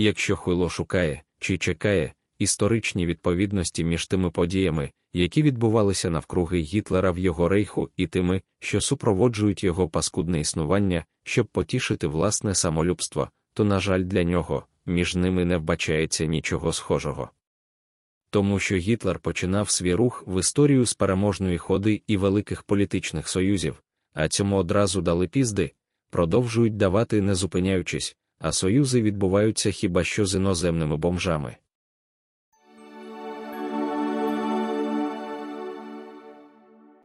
Якщо хуйло шукає чи чекає історичні відповідності між тими подіями, які відбувалися навкруги Гітлера в його рейху, і тими, що супроводжують його паскудне існування, щоб потішити власне самолюбство, то, на жаль, для нього між ними не вбачається нічого схожого. Тому що Гітлер починав свій рух в історію з переможної ходи і великих політичних союзів, а цьому одразу дали пізди, продовжують давати не зупиняючись, а союзи відбуваються хіба що з іноземними бомжами.